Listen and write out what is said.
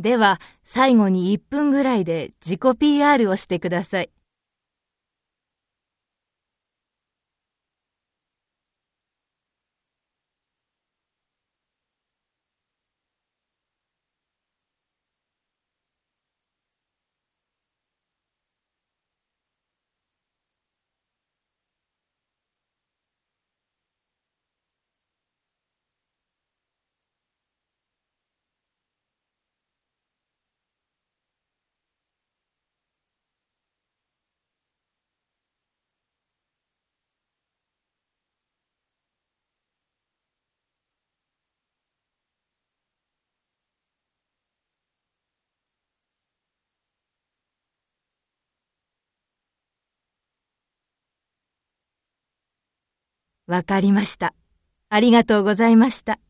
では、最後に1分ぐらいで自己 PR をしてください。わかりました。ありがとうございました。